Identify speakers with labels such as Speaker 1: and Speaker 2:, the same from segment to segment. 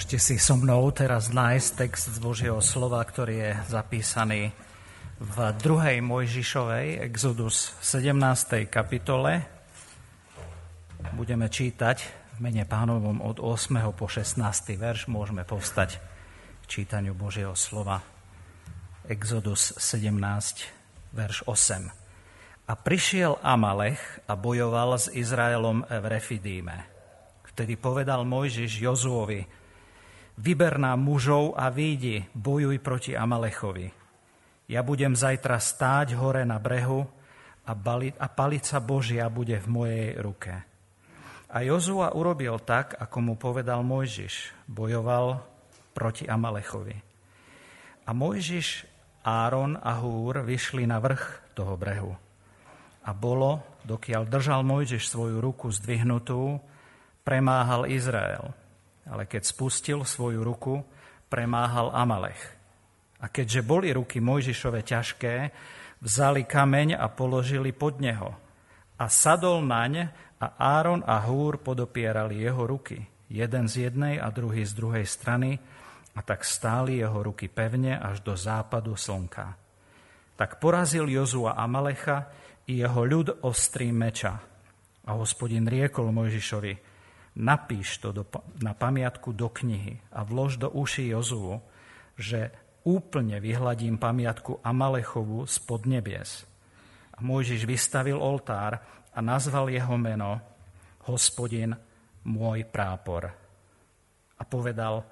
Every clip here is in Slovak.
Speaker 1: Môžete si so mnou teraz nájsť text z Božieho slova, ktorý je zapísaný v 2. Mojžišovej, Exodus 17. kapitole. Budeme čítať v mene pánovom od 8. po 16. verš. Môžeme povstať k čítaniu Božieho slova. Exodus 17, verš 8. A prišiel Amalech a bojoval s Izraelom v Refidíme. Vtedy povedal Mojžiš Jozuovi, Vyber nám mužov a výjdi, bojuj proti Amalechovi. Ja budem zajtra stáť hore na brehu a, bali, a palica Božia bude v mojej ruke. A Jozua urobil tak, ako mu povedal Mojžiš. Bojoval proti Amalechovi. A Mojžiš, Áron a Húr vyšli na vrch toho brehu. A bolo, dokiaľ držal Mojžiš svoju ruku zdvihnutú, premáhal Izrael – ale keď spustil svoju ruku, premáhal Amalech. A keďže boli ruky Mojžišove ťažké, vzali kameň a položili pod neho. A sadol naň a Áron a Húr podopierali jeho ruky, jeden z jednej a druhý z druhej strany, a tak stáli jeho ruky pevne až do západu slnka. Tak porazil Jozua Amalecha i jeho ľud ostrým meča. A hospodin riekol Mojžišovi, napíš to do, na pamiatku do knihy a vlož do uší Jozuvu, že úplne vyhladím pamiatku Amalechovu spod nebies. A Mojžiš vystavil oltár a nazval jeho meno Hospodin môj prápor. A povedal,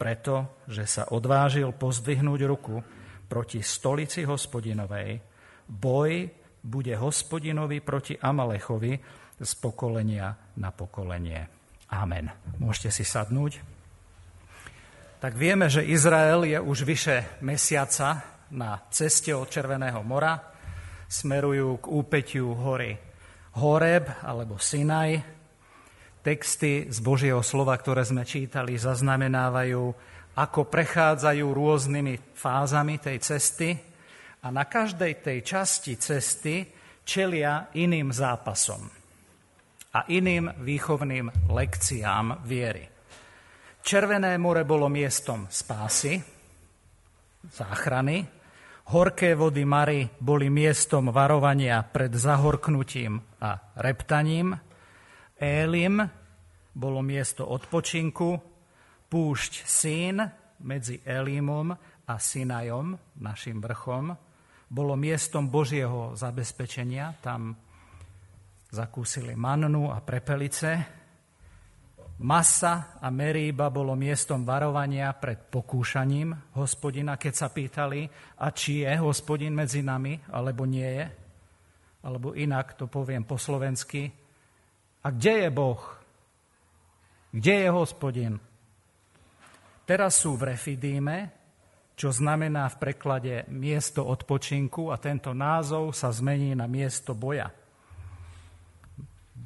Speaker 1: preto, že sa odvážil pozdvihnúť ruku proti stolici hospodinovej, boj bude hospodinovi proti Amalechovi z pokolenia na pokolenie. Amen. Môžete si sadnúť. Tak vieme, že Izrael je už vyše mesiaca na ceste od Červeného mora. Smerujú k úpetiu hory Horeb alebo Sinaj. Texty z Božieho slova, ktoré sme čítali, zaznamenávajú, ako prechádzajú rôznymi fázami tej cesty a na každej tej časti cesty čelia iným zápasom a iným výchovným lekciám viery. Červené more bolo miestom spásy, záchrany, horké vody Mary boli miestom varovania pred zahorknutím a reptaním, Élim bolo miesto odpočinku, púšť Sín medzi Elimom a Sinajom, našim vrchom, bolo miestom Božieho zabezpečenia, tam zakúsili mannu a prepelice. Masa a Meríba bolo miestom varovania pred pokúšaním hospodina, keď sa pýtali, a či je hospodin medzi nami, alebo nie je. Alebo inak to poviem po slovensky. A kde je Boh? Kde je hospodin? Teraz sú v Refidíme, čo znamená v preklade miesto odpočinku a tento názov sa zmení na miesto boja.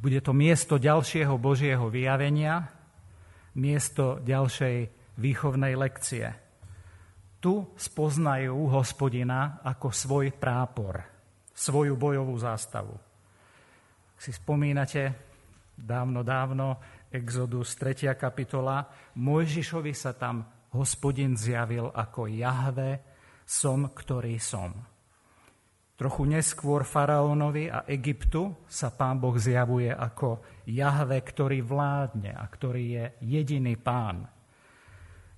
Speaker 1: Bude to miesto ďalšieho Božieho vyjavenia, miesto ďalšej výchovnej lekcie. Tu spoznajú hospodina ako svoj prápor, svoju bojovú zástavu. Ak si spomínate, dávno, dávno, Exodus 3. kapitola, Mojžišovi sa tam hospodin zjavil ako Jahve, som, ktorý som. Trochu neskôr faraónovi a Egyptu sa pán Boh zjavuje ako Jahve, ktorý vládne a ktorý je jediný pán.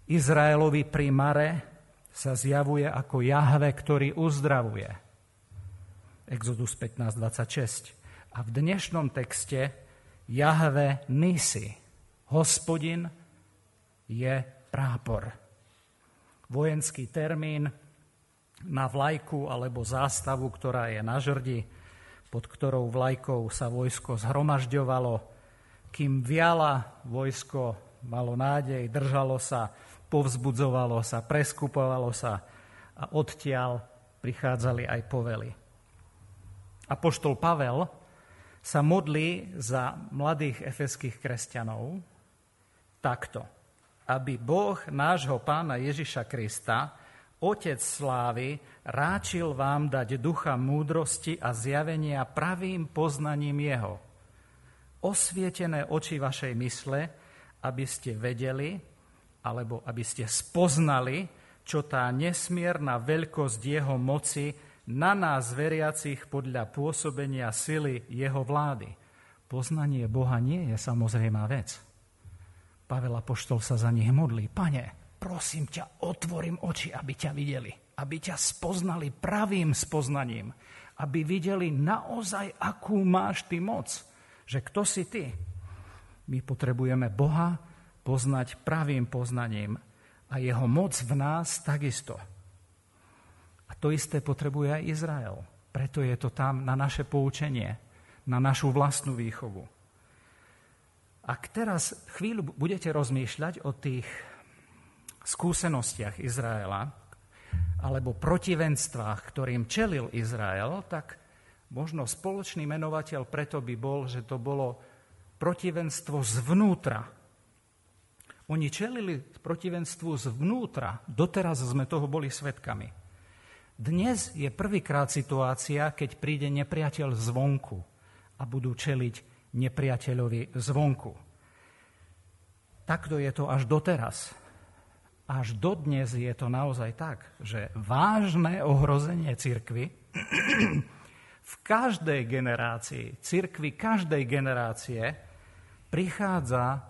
Speaker 1: Izraelovi pri Mare sa zjavuje ako Jahve, ktorý uzdravuje. Exodus 15.26. A v dnešnom texte Jahve Nisi, hospodin, je prápor. Vojenský termín, na vlajku alebo zástavu, ktorá je na žrdi, pod ktorou vlajkou sa vojsko zhromažďovalo. Kým viala, vojsko malo nádej, držalo sa, povzbudzovalo sa, preskupovalo sa a odtiaľ prichádzali aj povely. Apoštol Pavel sa modlí za mladých efeských kresťanov takto, aby Boh nášho pána Ježiša Krista, Otec slávy ráčil vám dať ducha múdrosti a zjavenia pravým poznaním Jeho. Osvietené oči vašej mysle, aby ste vedeli, alebo aby ste spoznali, čo tá nesmierna veľkosť jeho moci na nás veriacich podľa pôsobenia sily jeho vlády. Poznanie Boha nie je samozrejmá vec. Pavel Apoštol sa za nich modlí. Pane, prosím ťa, otvorím oči, aby ťa videli. Aby ťa spoznali pravým spoznaním. Aby videli naozaj, akú máš ty moc. Že kto si ty. My potrebujeme Boha poznať pravým poznaním a jeho moc v nás takisto. A to isté potrebuje aj Izrael. Preto je to tam na naše poučenie, na našu vlastnú výchovu. Ak teraz chvíľu budete rozmýšľať o tých skúsenostiach Izraela alebo protivenstvách, ktorým čelil Izrael, tak možno spoločný menovateľ preto by bol, že to bolo protivenstvo zvnútra. Oni čelili protivenstvu zvnútra. Doteraz sme toho boli svetkami. Dnes je prvýkrát situácia, keď príde nepriateľ zvonku a budú čeliť nepriateľovi zvonku. Takto je to až doteraz. Až dodnes je to naozaj tak, že vážne ohrozenie cirkvy v každej generácii, cirkvi každej generácie prichádza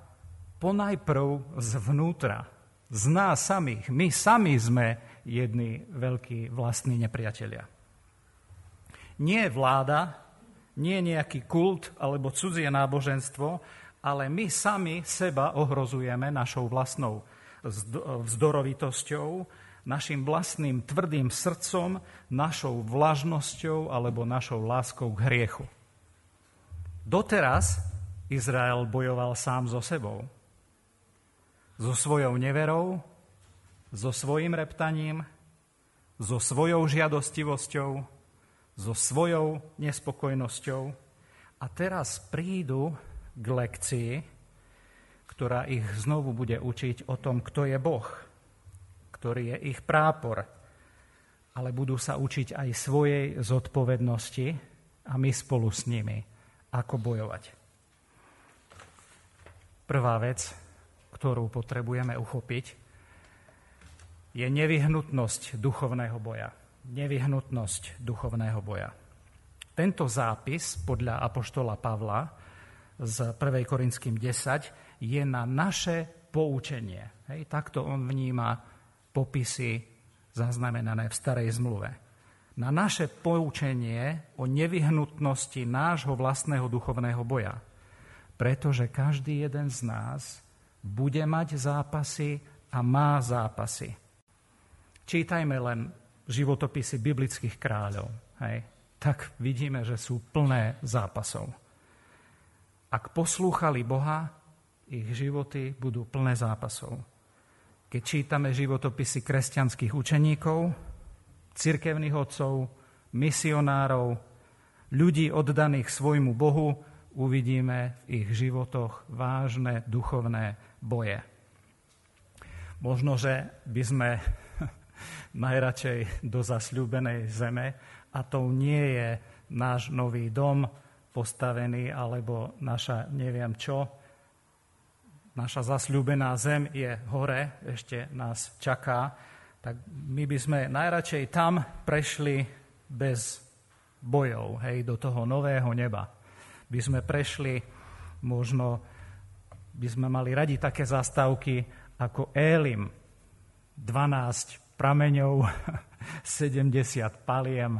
Speaker 1: ponajprv zvnútra, z nás samých. My sami sme jedni veľkí vlastní nepriatelia. Nie vláda, nie nejaký kult alebo cudzie náboženstvo, ale my sami seba ohrozujeme našou vlastnou vzdorovitosťou, našim vlastným tvrdým srdcom, našou vlažnosťou alebo našou láskou k hriechu. Doteraz Izrael bojoval sám so sebou. So svojou neverou, so svojim reptaním, so svojou žiadostivosťou, so svojou nespokojnosťou a teraz prídu k lekcii, ktorá ich znovu bude učiť o tom, kto je Boh, ktorý je ich prápor, ale budú sa učiť aj svojej zodpovednosti a my spolu s nimi, ako bojovať. Prvá vec, ktorú potrebujeme uchopiť, je nevyhnutnosť duchovného boja nevyhnutnosť duchovného boja. Tento zápis podľa Apoštola Pavla z 1. Korinským 10 je na naše poučenie. Hej, takto on vníma popisy zaznamenané v starej zmluve. Na naše poučenie o nevyhnutnosti nášho vlastného duchovného boja. Pretože každý jeden z nás bude mať zápasy a má zápasy. Čítajme len životopisy biblických kráľov, hej, tak vidíme, že sú plné zápasov. Ak poslúchali Boha, ich životy budú plné zápasov. Keď čítame životopisy kresťanských učeníkov, cirkevných otcov, misionárov, ľudí oddaných svojmu Bohu, uvidíme v ich životoch vážne duchovné boje. Možno, že by sme najradšej do zasľúbenej zeme a to nie je náš nový dom postavený alebo naša neviem čo. Naša zasľúbená zem je hore, ešte nás čaká, tak my by sme najradšej tam prešli bez bojov, hej, do toho nového neba. By sme prešli, možno by sme mali radi také zastávky ako Élim, 12 prameňov, 70 paliem,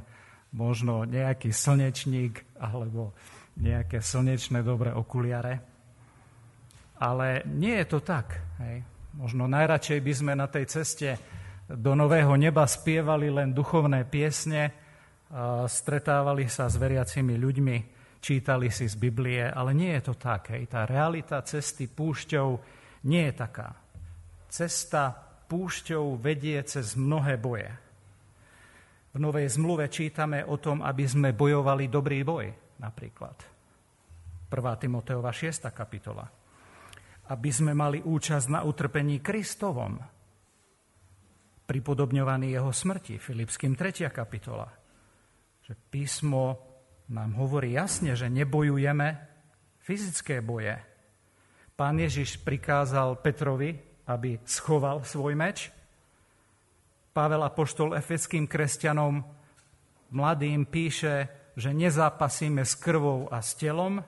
Speaker 1: možno nejaký slnečník alebo nejaké slnečné dobré okuliare. Ale nie je to tak. Hej. Možno najradšej by sme na tej ceste do nového neba spievali len duchovné piesne, stretávali sa s veriacimi ľuďmi, čítali si z Biblie, ale nie je to tak. Hej. Tá realita cesty púšťou nie je taká. Cesta púšťou vedie cez mnohé boje. V Novej zmluve čítame o tom, aby sme bojovali dobrý boj, napríklad. 1. Timoteova 6. kapitola. Aby sme mali účasť na utrpení Kristovom, pripodobňovaný jeho smrti, Filipským 3. kapitola. Že písmo nám hovorí jasne, že nebojujeme fyzické boje. Pán Ježiš prikázal Petrovi, aby schoval svoj meč. Pavel Apoštol efeckým kresťanom mladým píše, že nezápasíme s krvou a s telom,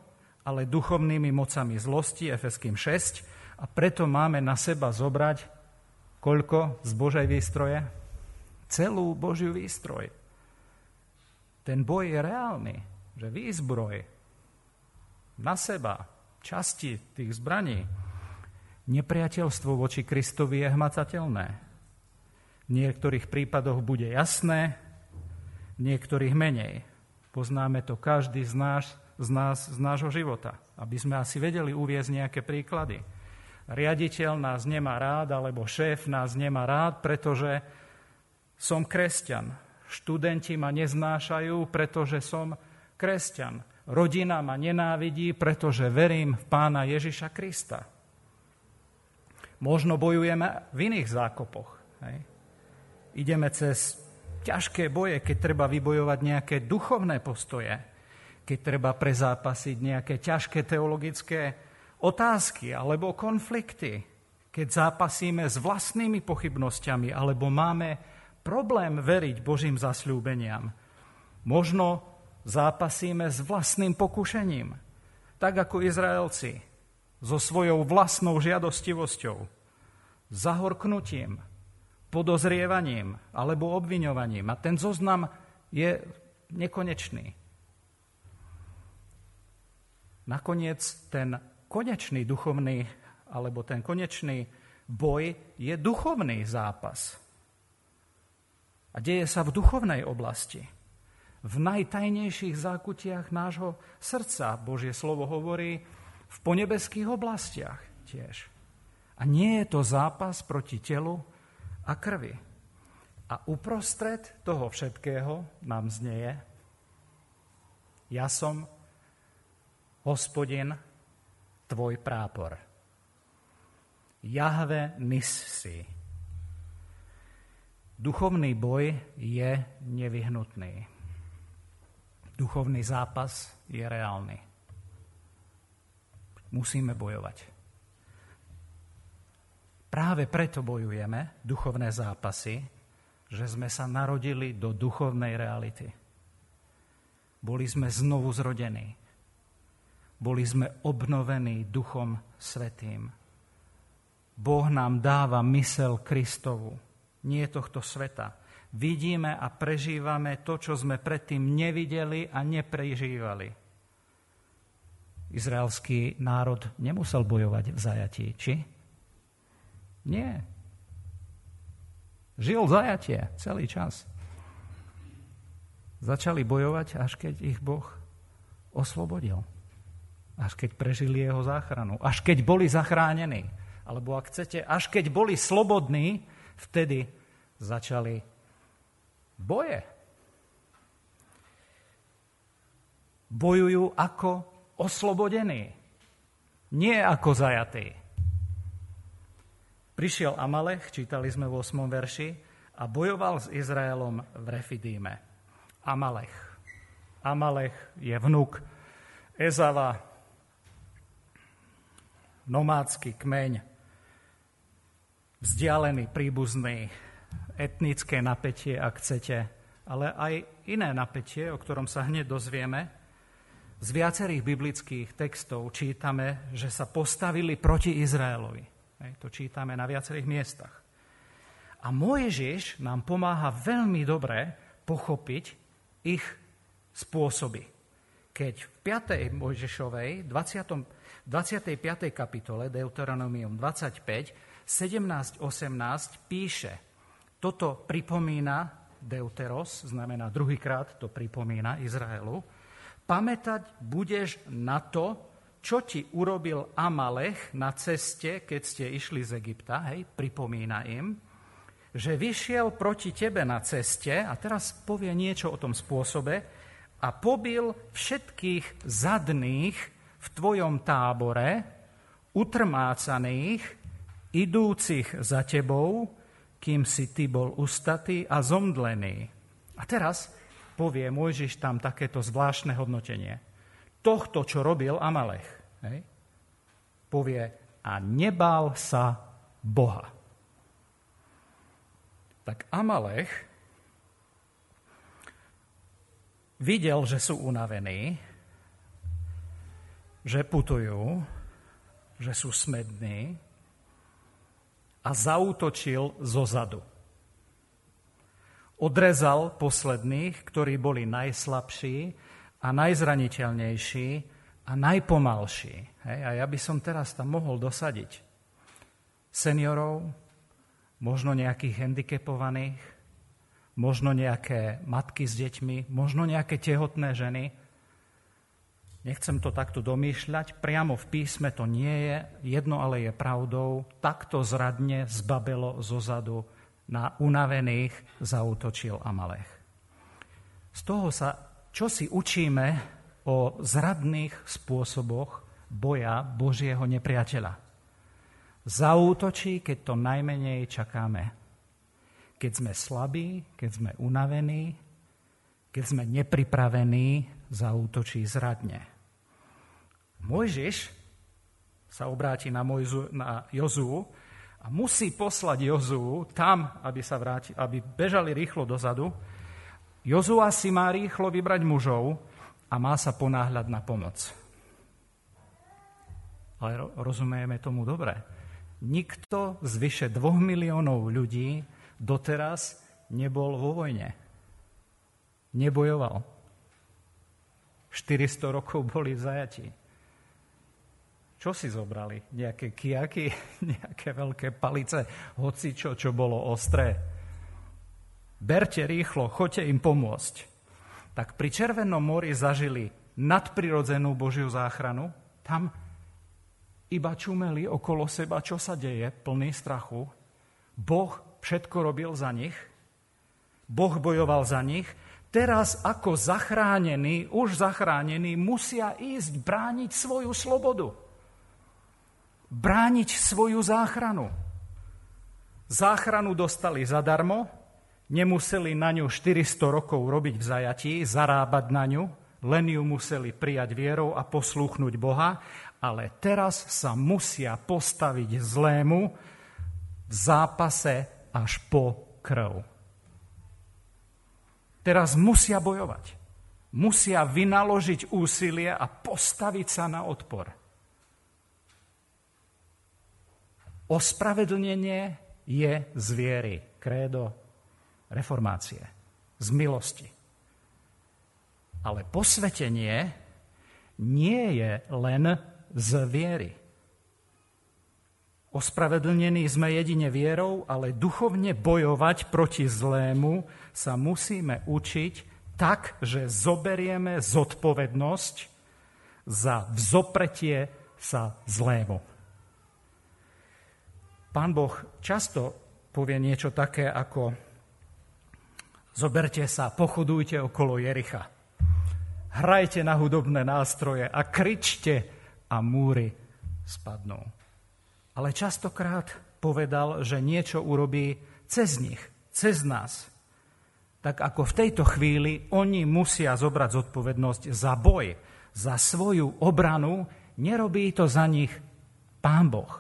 Speaker 1: ale duchovnými mocami zlosti, Efeským 6, a preto máme na seba zobrať koľko z Božej výstroje? Celú Božiu výstroj. Ten boj je reálny, že výzbroj na seba, časti tých zbraní, nepriateľstvo voči Kristovi je hmatateľné. V niektorých prípadoch bude jasné, v niektorých menej. Poznáme to každý z nás, z nás, z nášho života, aby sme asi vedeli uviezť nejaké príklady. Riaditeľ nás nemá rád, alebo šéf nás nemá rád, pretože som kresťan. Študenti ma neznášajú, pretože som kresťan. Rodina ma nenávidí, pretože verím v pána Ježiša Krista. Možno bojujeme v iných zákopoch. Hej. Ideme cez ťažké boje, keď treba vybojovať nejaké duchovné postoje, keď treba prezápasiť nejaké ťažké teologické otázky alebo konflikty, keď zápasíme s vlastnými pochybnosťami alebo máme problém veriť Božím zasľúbeniam. Možno zápasíme s vlastným pokušením, tak ako Izraelci, so svojou vlastnou žiadostivosťou, zahorknutím, podozrievaním alebo obviňovaním. A ten zoznam je nekonečný. Nakoniec ten konečný duchovný, alebo ten konečný boj je duchovný zápas. A deje sa v duchovnej oblasti. V najtajnejších zákutiach nášho srdca. Božie slovo hovorí v ponebeských oblastiach tiež. A nie je to zápas proti telu, a krvi. A uprostred toho všetkého nám znieje, ja som hospodin, tvoj prápor. Jahve Nissi. Duchovný boj je nevyhnutný. Duchovný zápas je reálny. Musíme bojovať. Práve preto bojujeme duchovné zápasy, že sme sa narodili do duchovnej reality. Boli sme znovu zrodení. Boli sme obnovení Duchom Svetým. Boh nám dáva mysel Kristovu, nie tohto sveta. Vidíme a prežívame to, čo sme predtým nevideli a neprežívali. Izraelský národ nemusel bojovať v zajatí, či? Nie. Žil zajatie celý čas. Začali bojovať, až keď ich Boh oslobodil. Až keď prežili jeho záchranu. Až keď boli zachránení. Alebo ak chcete, až keď boli slobodní, vtedy začali boje. Bojujú ako oslobodení. Nie ako zajatí. Prišiel Amalech, čítali sme v 8. verši, a bojoval s Izraelom v Refidíme. Amalech. Amalech je vnuk Ezava, nomádsky kmeň, vzdialený, príbuzný, etnické napätie, ak chcete, ale aj iné napätie, o ktorom sa hneď dozvieme. Z viacerých biblických textov čítame, že sa postavili proti Izraelovi. To čítame na viacerých miestach. A Mojžiš nám pomáha veľmi dobre pochopiť ich spôsoby. Keď v 5. Mojžišovej, 20, 25. kapitole Deuteronomium 25, 17, 18 píše, toto pripomína Deuteros, znamená druhýkrát to pripomína Izraelu, pamätať budeš na to, čo ti urobil Amalech na ceste, keď ste išli z Egypta, hej, pripomína im, že vyšiel proti tebe na ceste, a teraz povie niečo o tom spôsobe, a pobil všetkých zadných v tvojom tábore, utrmácaných, idúcich za tebou, kým si ty bol ustatý a zomdlený. A teraz povie Mojžiš tam takéto zvláštne hodnotenie tohto, čo robil Amalech. Hej? Povie, a nebál sa Boha. Tak Amalech videl, že sú unavení, že putujú, že sú smední a zautočil zo zadu. Odrezal posledných, ktorí boli najslabší a najzraniteľnejší a najpomalší. Hej, a ja by som teraz tam mohol dosadiť seniorov, možno nejakých handicapovaných, možno nejaké matky s deťmi, možno nejaké tehotné ženy. Nechcem to takto domýšľať, priamo v písme to nie je, jedno ale je pravdou, takto zradne zbabelo zozadu na unavených zautočil Amalech. Z toho sa, čo si učíme o zradných spôsoboch boja Božieho nepriateľa. Zautočí, keď to najmenej čakáme. Keď sme slabí, keď sme unavení, keď sme nepripravení, zautočí zradne. Mojžiš sa obráti na, Mojzu, na Jozú a musí poslať Jozú tam, aby, sa vráti, aby bežali rýchlo dozadu. Jozua si má rýchlo vybrať mužov a má sa ponáhľať na pomoc. Ale rozumieme tomu dobre. Nikto z vyše dvoch miliónov ľudí doteraz nebol vo vojne. Nebojoval. 400 rokov boli v zajatí. Čo si zobrali? Nejaké kiaky, nejaké veľké palice, hoci čo, čo bolo ostré. Berte rýchlo, choďte im pomôcť. Tak pri Červenom mori zažili nadprirodzenú Božiu záchranu. Tam iba čumeli okolo seba, čo sa deje, plný strachu. Boh všetko robil za nich. Boh bojoval za nich. Teraz ako zachránení, už zachránení, musia ísť brániť svoju slobodu brániť svoju záchranu. Záchranu dostali zadarmo, nemuseli na ňu 400 rokov robiť v zajatí, zarábať na ňu, len ju museli prijať vierou a poslúchnuť Boha, ale teraz sa musia postaviť zlému v zápase až po krv. Teraz musia bojovať. Musia vynaložiť úsilie a postaviť sa na odpor. Ospravedlnenie je z viery, krédo reformácie, z milosti. Ale posvetenie nie je len z viery. Ospravedlnení sme jedine vierou, ale duchovne bojovať proti zlému sa musíme učiť tak, že zoberieme zodpovednosť za vzopretie sa zlému. Pán Boh často povie niečo také ako zoberte sa, pochodujte okolo Jericha, hrajte na hudobné nástroje a kričte a múry spadnú. Ale častokrát povedal, že niečo urobí cez nich, cez nás. Tak ako v tejto chvíli oni musia zobrať zodpovednosť za boj, za svoju obranu, nerobí to za nich Pán Boh.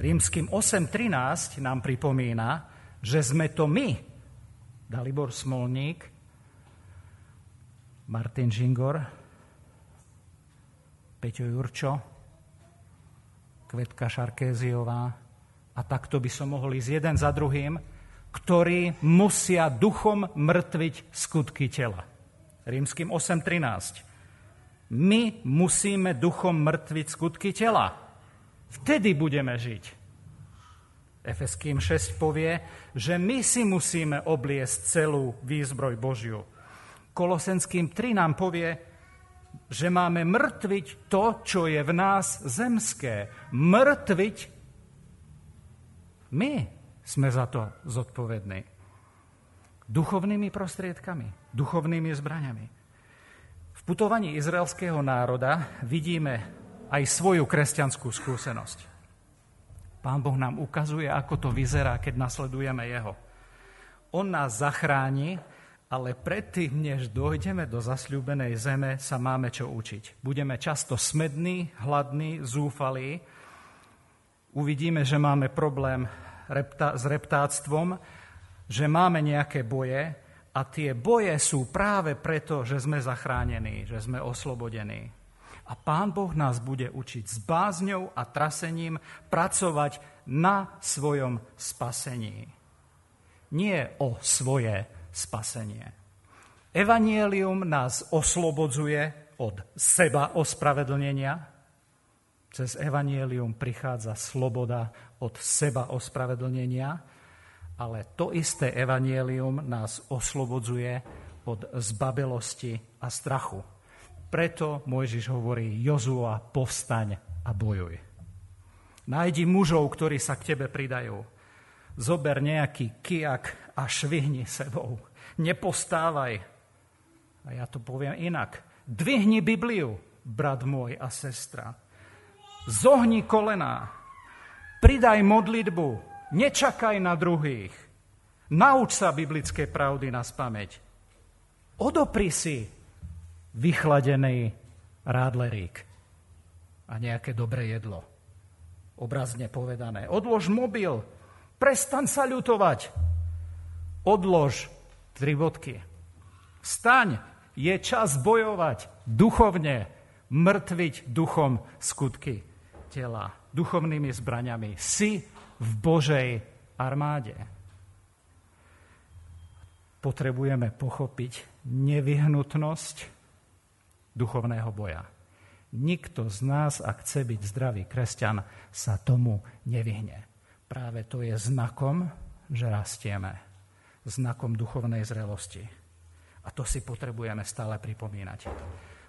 Speaker 1: Rímským 8.13 nám pripomína, že sme to my, Dalibor Smolník, Martin Žingor, Peťo Jurčo, Kvetka Šarkéziová a takto by som mohol ísť jeden za druhým, ktorí musia duchom mrtviť skutky tela. Rímským 8.13. My musíme duchom mrtviť skutky tela. Vtedy budeme žiť. Efeským 6 povie, že my si musíme obliesť celú výzbroj Božiu. Kolosenským 3 nám povie, že máme mrtviť to, čo je v nás zemské. Mrtviť my sme za to zodpovední. Duchovnými prostriedkami, duchovnými zbraňami. V putovaní izraelského národa vidíme aj svoju kresťanskú skúsenosť. Pán Boh nám ukazuje, ako to vyzerá, keď nasledujeme Jeho. On nás zachráni, ale predtým, než dojdeme do zasľúbenej zeme, sa máme čo učiť. Budeme často smední, hladní, zúfalí, uvidíme, že máme problém s reptáctvom, že máme nejaké boje a tie boje sú práve preto, že sme zachránení, že sme oslobodení. A Pán Boh nás bude učiť s bázňou a trasením pracovať na svojom spasení. Nie o svoje spasenie. Evangelium nás oslobodzuje od seba ospravedlnenia. Cez evanielium prichádza sloboda od seba ospravedlnenia, ale to isté evanielium nás oslobodzuje od zbabelosti a strachu. Preto Mojžiš hovorí, Jozua, povstaň a bojuj. Nájdi mužov, ktorí sa k tebe pridajú. Zober nejaký kijak a švihni sebou. Nepostávaj. A ja to poviem inak. Dvihni Bibliu, brat môj a sestra. Zohni kolená. Pridaj modlitbu. Nečakaj na druhých. Nauč sa biblické pravdy na spameť. Odopri si vychladený rádlerík a nejaké dobré jedlo. Obrazne povedané. Odlož mobil, prestan sa ľutovať. Odlož tri bodky. Staň, je čas bojovať duchovne, mŕtviť duchom skutky tela, duchovnými zbraňami. Si v Božej armáde. Potrebujeme pochopiť nevyhnutnosť duchovného boja. Nikto z nás, ak chce byť zdravý kresťan, sa tomu nevyhne. Práve to je znakom, že rastieme. Znakom duchovnej zrelosti. A to si potrebujeme stále pripomínať.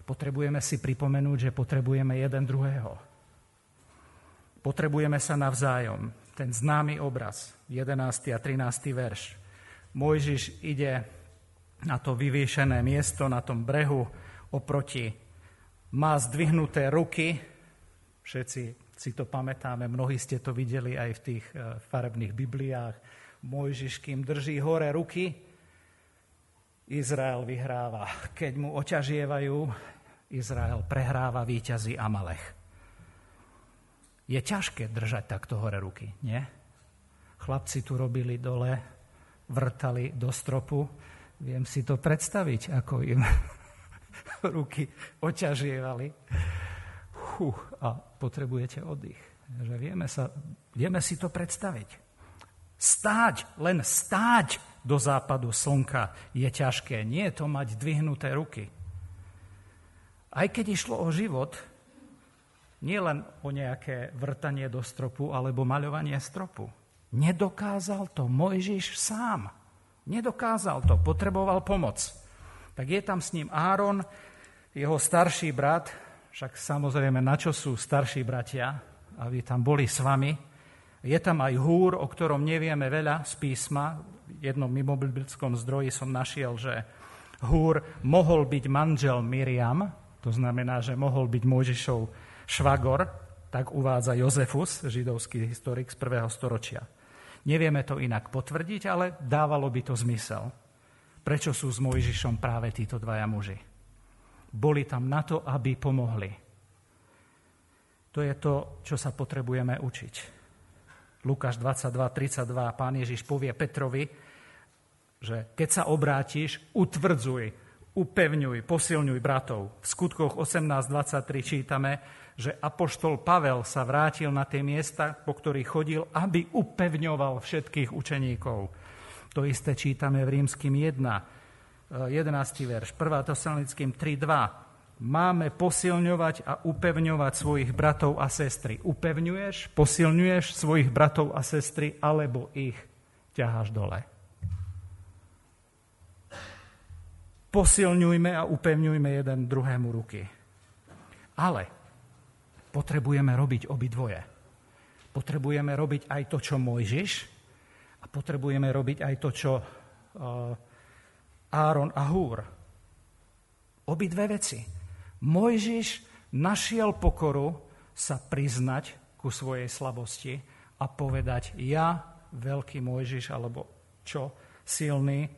Speaker 1: Potrebujeme si pripomenúť, že potrebujeme jeden druhého. Potrebujeme sa navzájom. Ten známy obraz, 11. a 13. verš. Mojžiš ide na to vyvýšené miesto na tom brehu oproti má zdvihnuté ruky, všetci si to pamätáme, mnohí ste to videli aj v tých eh, farebných Bibliách, Mojžiš, kým drží hore ruky, Izrael vyhráva. Keď mu oťažievajú, Izrael prehráva víťazí Amalech. Je ťažké držať takto hore ruky, nie? Chlapci tu robili dole, vrtali do stropu. Viem si to predstaviť, ako im ruky oťažievali. Huh, a potrebujete oddych. Že vieme, sa, vieme si to predstaviť. Stáť, len stáť do západu slnka je ťažké. Nie je to mať dvihnuté ruky. Aj keď išlo o život, nie len o nejaké vrtanie do stropu alebo maľovanie stropu. Nedokázal to Mojžiš sám. Nedokázal to, potreboval pomoc. Tak je tam s ním Áron, jeho starší brat, však samozrejme na čo sú starší bratia, aby tam boli s vami. Je tam aj húr, o ktorom nevieme veľa z písma. V jednom mimobiblickom zdroji som našiel, že húr mohol byť manžel Miriam, to znamená, že mohol byť Mojžišov švagor, tak uvádza Jozefus, židovský historik z prvého storočia. Nevieme to inak potvrdiť, ale dávalo by to zmysel. Prečo sú s Mojžišom práve títo dvaja muži? Boli tam na to, aby pomohli. To je to, čo sa potrebujeme učiť. Lukáš 22, 32, pán Ježiš povie Petrovi, že keď sa obrátiš, utvrdzuj, upevňuj, posilňuj bratov. V skutkoch 18.23 čítame, že apoštol Pavel sa vrátil na tie miesta, po ktorých chodil, aby upevňoval všetkých učeníkov. To isté čítame v rímským 1, 11. verš, 1. Tesalonickým 3.2. Máme posilňovať a upevňovať svojich bratov a sestry. Upevňuješ, posilňuješ svojich bratov a sestry, alebo ich ťaháš dole. Posilňujme a upevňujme jeden druhému ruky. Ale potrebujeme robiť obidvoje. Potrebujeme robiť aj to, čo Mojžiš a potrebujeme robiť aj to, čo uh, Áron a Húr. Obidve veci. Mojžiš našiel pokoru sa priznať ku svojej slabosti a povedať, ja, veľký Mojžiš, alebo čo, silný,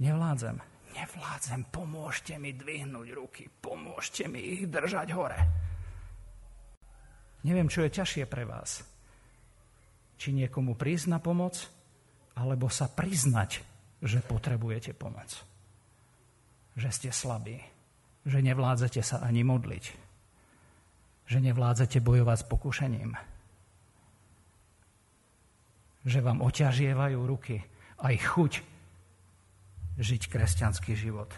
Speaker 1: nevládzem. Nevládzem, pomôžte mi dvihnúť ruky, pomôžte mi ich držať hore. Neviem, čo je ťažšie pre vás. Či niekomu prísť na pomoc, alebo sa priznať, že potrebujete pomoc. Že ste slabí, že nevládzete sa ani modliť, že nevládzete bojovať s pokušením, že vám oťažievajú ruky aj chuť žiť kresťanský život.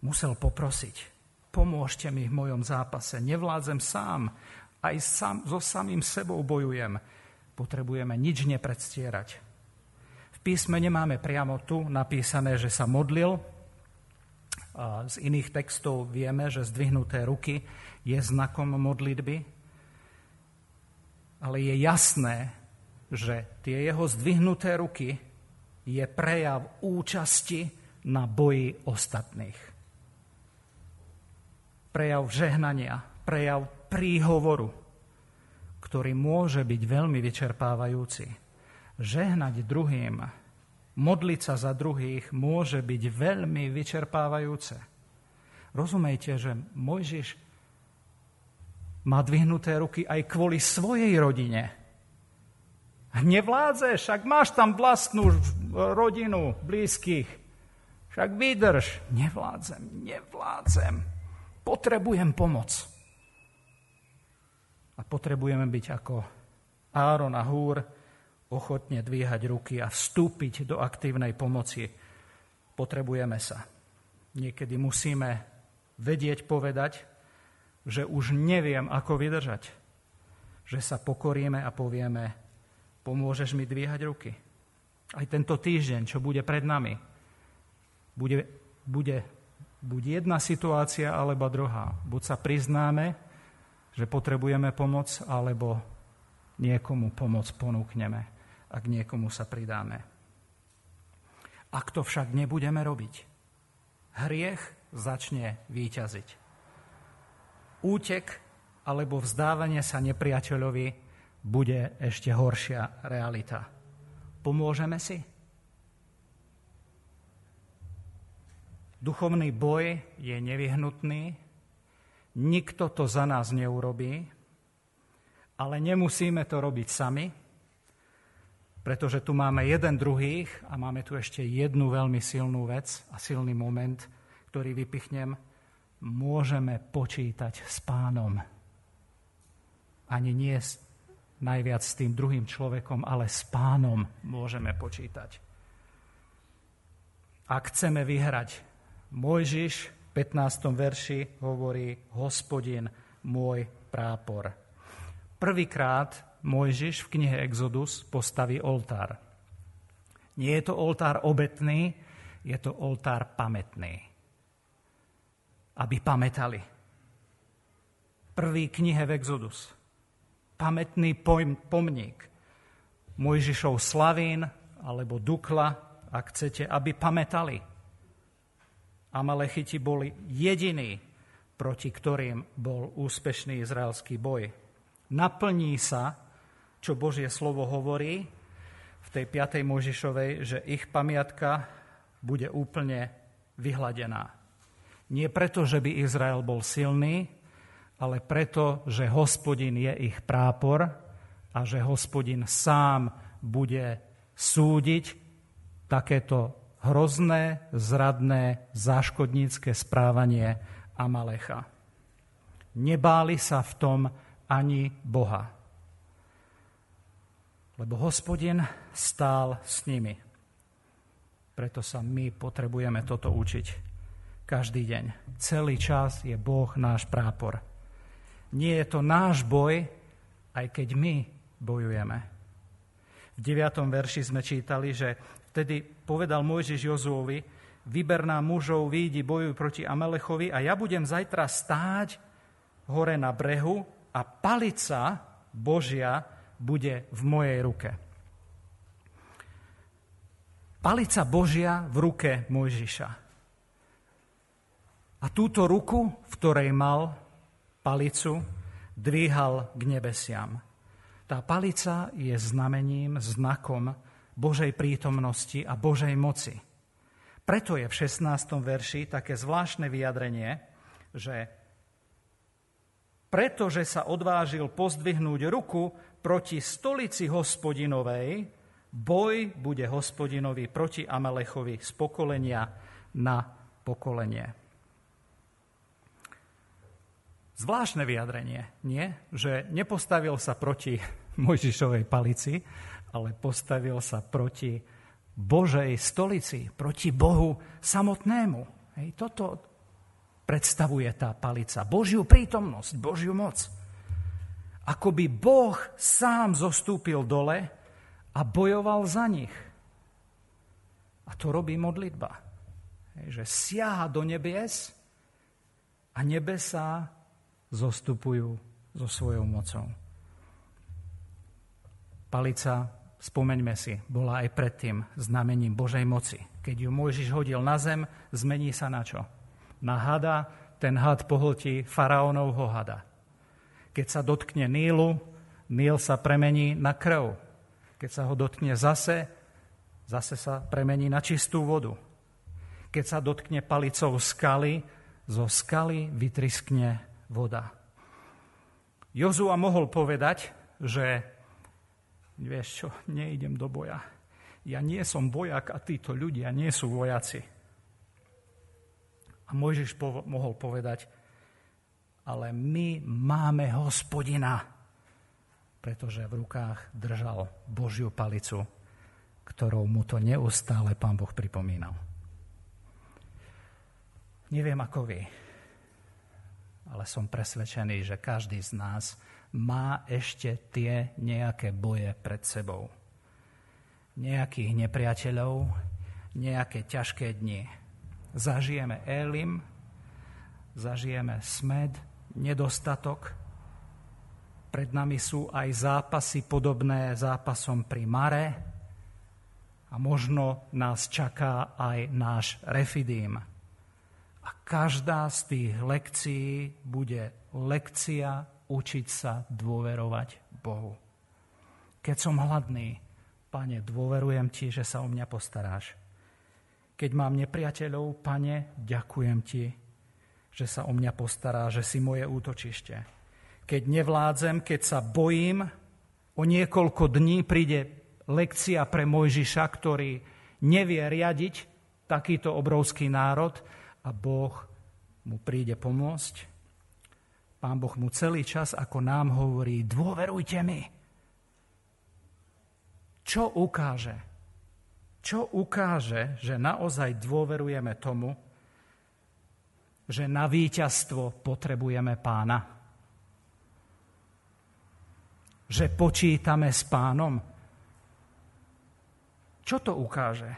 Speaker 1: Musel poprosiť, pomôžte mi v mojom zápase, nevládzem sám, aj sám, so samým sebou bojujem. Potrebujeme nič nepredstierať. V písme nemáme priamo tu napísané, že sa modlil. Z iných textov vieme, že zdvihnuté ruky je znakom modlitby. Ale je jasné, že tie jeho zdvihnuté ruky je prejav účasti na boji ostatných. Prejav žehnania, prejav príhovoru, ktorý môže byť veľmi vyčerpávajúci. Žehnať druhým, modliť sa za druhých môže byť veľmi vyčerpávajúce. Rozumejte, že Mojžiš má dvihnuté ruky aj kvôli svojej rodine. Nevládze, však máš tam vlastnú rodinu, blízkych. Však vydrž. Nevládzem, nevládzem. Potrebujem pomoc. A potrebujeme byť ako Áron a Húr, ochotne dvíhať ruky a vstúpiť do aktívnej pomoci. Potrebujeme sa. Niekedy musíme vedieť povedať, že už neviem, ako vydržať. Že sa pokoríme a povieme, pomôžeš mi dvíhať ruky. Aj tento týždeň, čo bude pred nami, bude, bude buď jedna situácia, alebo druhá. Buď sa priznáme, že potrebujeme pomoc, alebo niekomu pomoc ponúkneme, ak niekomu sa pridáme. Ak to však nebudeme robiť, hriech začne výťaziť. Útek alebo vzdávanie sa nepriateľovi bude ešte horšia realita. Pomôžeme si? Duchovný boj je nevyhnutný, nikto to za nás neurobí, ale nemusíme to robiť sami, pretože tu máme jeden druhých a máme tu ešte jednu veľmi silnú vec a silný moment, ktorý vypichnem. Môžeme počítať s pánom. Ani nie najviac s tým druhým človekom, ale s pánom môžeme počítať. Ak chceme vyhrať, Mojžiš v 15. verši hovorí hospodin môj prápor. Prvýkrát Mojžiš v knihe Exodus postaví oltár. Nie je to oltár obetný, je to oltár pamätný. Aby pamätali. Prvý knihe v Exodus pamätný pomník Mojžišov Slavín alebo Dukla, ak chcete, aby pamätali. Amalechiti boli jediní, proti ktorým bol úspešný izraelský boj. Naplní sa, čo Božie slovo hovorí v tej 5. Mojžišovej, že ich pamiatka bude úplne vyhladená. Nie preto, že by Izrael bol silný, ale preto, že hospodin je ich prápor a že hospodin sám bude súdiť takéto hrozné, zradné, záškodnícke správanie Amalecha. Nebáli sa v tom ani Boha. Lebo hospodin stál s nimi. Preto sa my potrebujeme toto učiť každý deň. Celý čas je Boh náš prápor. Nie je to náš boj, aj keď my bojujeme. V 9. verši sme čítali, že vtedy povedal Mojžiš Jozuovi, vyber nám mužov, výjdi, bojuj proti Amelechovi a ja budem zajtra stáť hore na brehu a palica Božia bude v mojej ruke. Palica Božia v ruke Mojžiša. A túto ruku, v ktorej mal palicu, dvíhal k nebesiam. Tá palica je znamením, znakom Božej prítomnosti a Božej moci. Preto je v 16. verši také zvláštne vyjadrenie, že pretože sa odvážil pozdvihnúť ruku proti stolici hospodinovej, boj bude hospodinovi proti Amalechovi z pokolenia na pokolenie. Zvláštne vyjadrenie, nie? Že nepostavil sa proti Mojžišovej palici, ale postavil sa proti Božej stolici, proti Bohu samotnému. Hej, toto predstavuje tá palica. Božiu prítomnosť, Božiu moc. Ako by Boh sám zostúpil dole a bojoval za nich. A to robí modlitba. Že siaha do nebies a nebesa zostupujú so svojou mocou. Palica, spomeňme si, bola aj predtým znamením Božej moci. Keď ju Mojžiš hodil na zem, zmení sa na čo? Na hada, ten had pohltí faraónovho hada. Keď sa dotkne Nílu, Níl sa premení na krv. Keď sa ho dotkne zase, zase sa premení na čistú vodu. Keď sa dotkne palicou skaly, zo skaly vytriskne voda. Jozua mohol povedať, že vieš čo, neidem do boja. Ja nie som vojak a títo ľudia nie sú vojaci. A Mojžiš po- mohol povedať, ale my máme hospodina, pretože v rukách držal Božiu palicu, ktorou mu to neustále pán Boh pripomínal. Neviem ako vy, ale som presvedčený, že každý z nás má ešte tie nejaké boje pred sebou. Nejakých nepriateľov, nejaké ťažké dni zažijeme Elim, zažijeme smed, nedostatok. Pred nami sú aj zápasy podobné zápasom pri Mare a možno nás čaká aj náš refidím. A každá z tých lekcií bude lekcia učiť sa dôverovať Bohu. Keď som hladný, Pane, dôverujem Ti, že sa o mňa postaráš. Keď mám nepriateľov, pane, ďakujem ti, že sa o mňa postará, že si moje útočište. Keď nevládzem, keď sa bojím, o niekoľko dní príde lekcia pre Mojžiša, ktorý nevie riadiť takýto obrovský národ a Boh mu príde pomôcť. Pán Boh mu celý čas, ako nám hovorí, dôverujte mi. Čo ukáže? Čo ukáže, že naozaj dôverujeme tomu, že na víťazstvo potrebujeme pána? Že počítame s pánom? Čo to ukáže?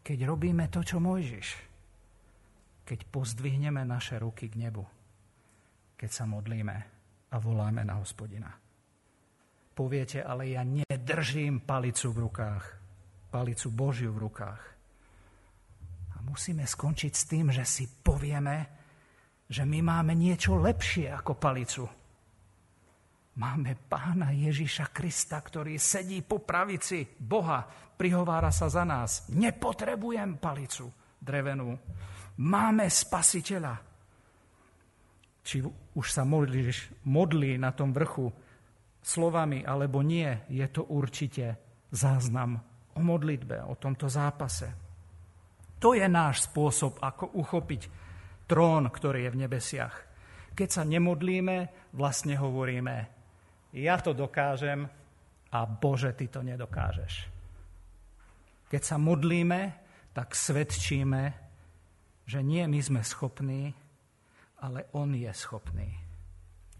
Speaker 1: Keď robíme to, čo Mojžiš. Keď pozdvihneme naše ruky k nebu. Keď sa modlíme a voláme na hospodina. Poviete, ale ja nedržím palicu v rukách. Palicu Božiu v rukách. A musíme skončiť s tým, že si povieme, že my máme niečo lepšie ako palicu. Máme pána Ježiša Krista, ktorý sedí po pravici Boha, prihovára sa za nás. Nepotrebujem palicu drevenú. Máme spasiteľa. Či už sa modlíš, modlí na tom vrchu slovami alebo nie, je to určite záznam o modlitbe, o tomto zápase. To je náš spôsob, ako uchopiť trón, ktorý je v nebesiach. Keď sa nemodlíme, vlastne hovoríme, ja to dokážem a Bože, ty to nedokážeš. Keď sa modlíme, tak svedčíme, že nie my sme schopní, ale On je schopný.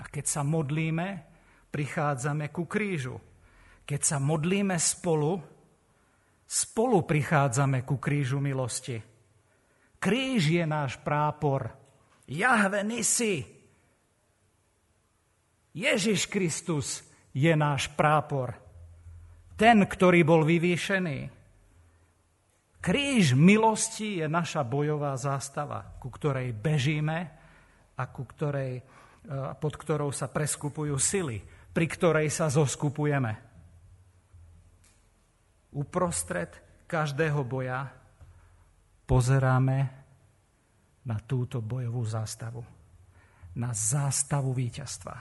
Speaker 1: A keď sa modlíme, prichádzame ku krížu. Keď sa modlíme spolu, spolu prichádzame ku krížu milosti. Kríž je náš prápor. Jahve Nisi. Ježiš Kristus je náš prápor. Ten, ktorý bol vyvýšený. Kríž milosti je naša bojová zástava, ku ktorej bežíme a ku ktorej, eh, pod ktorou sa preskupujú sily pri ktorej sa zoskupujeme. Uprostred každého boja pozeráme na túto bojovú zástavu. na zástavu víťazstva.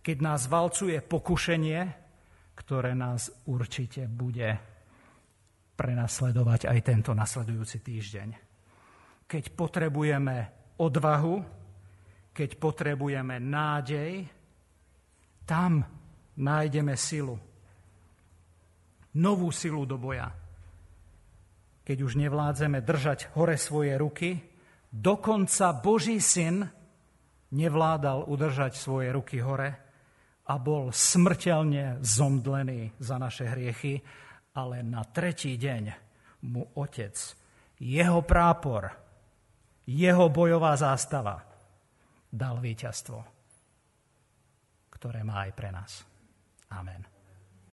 Speaker 1: Keď nás valcuje pokušenie, ktoré nás určite bude prenasledovať aj tento nasledujúci týždeň. Keď potrebujeme odvahu, keď potrebujeme nádej, tam nájdeme silu. Novú silu do boja. Keď už nevládzeme držať hore svoje ruky, dokonca Boží syn nevládal udržať svoje ruky hore a bol smrteľne zomdlený za naše hriechy, ale na tretí deň mu otec, jeho prápor, jeho bojová zástava dal víťazstvo ktoré má aj pre nás. Amen.